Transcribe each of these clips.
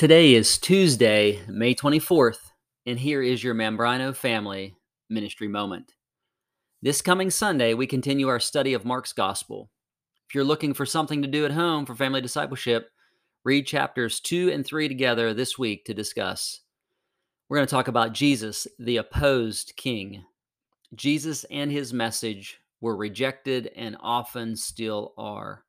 Today is Tuesday, May 24th, and here is your Mambrino Family Ministry Moment. This coming Sunday, we continue our study of Mark's Gospel. If you're looking for something to do at home for family discipleship, read chapters 2 and 3 together this week to discuss. We're going to talk about Jesus, the opposed king. Jesus and his message were rejected and often still are.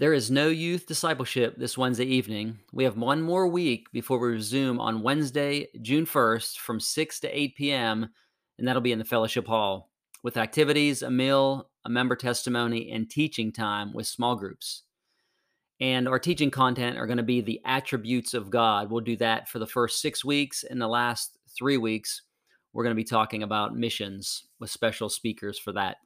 There is no youth discipleship this Wednesday evening. We have one more week before we resume on Wednesday, June 1st from 6 to 8 p.m., and that'll be in the fellowship hall with activities, a meal, a member testimony, and teaching time with small groups. And our teaching content are going to be the attributes of God. We'll do that for the first six weeks. In the last three weeks, we're going to be talking about missions with special speakers for that.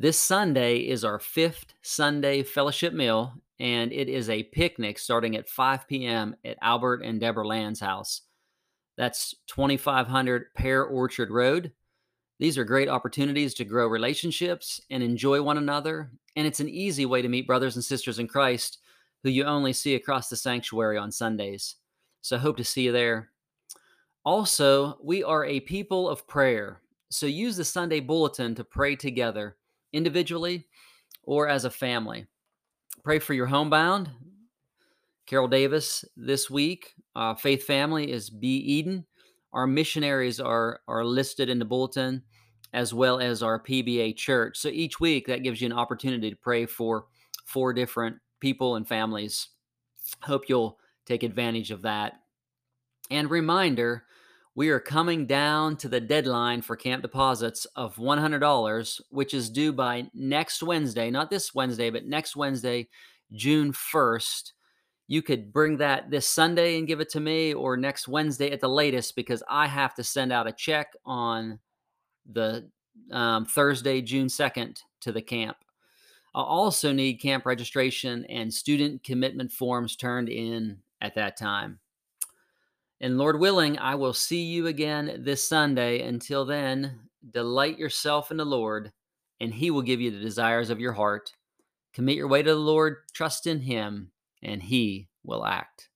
This Sunday is our fifth Sunday fellowship meal, and it is a picnic starting at 5 p.m. at Albert and Deborah Land's house. That's 2500 Pear Orchard Road. These are great opportunities to grow relationships and enjoy one another, and it's an easy way to meet brothers and sisters in Christ who you only see across the sanctuary on Sundays. So hope to see you there. Also, we are a people of prayer, so use the Sunday bulletin to pray together individually or as a family. Pray for your homebound. Carol Davis this week. Uh, Faith Family is B. Eden. Our missionaries are are listed in the bulletin, as well as our PBA church. So each week that gives you an opportunity to pray for four different people and families. Hope you'll take advantage of that. And reminder we are coming down to the deadline for camp deposits of $100, which is due by next Wednesday, not this Wednesday, but next Wednesday, June 1st. You could bring that this Sunday and give it to me, or next Wednesday at the latest, because I have to send out a check on the um, Thursday, June 2nd, to the camp. I'll also need camp registration and student commitment forms turned in at that time. And Lord willing, I will see you again this Sunday. Until then, delight yourself in the Lord, and He will give you the desires of your heart. Commit your way to the Lord, trust in Him, and He will act.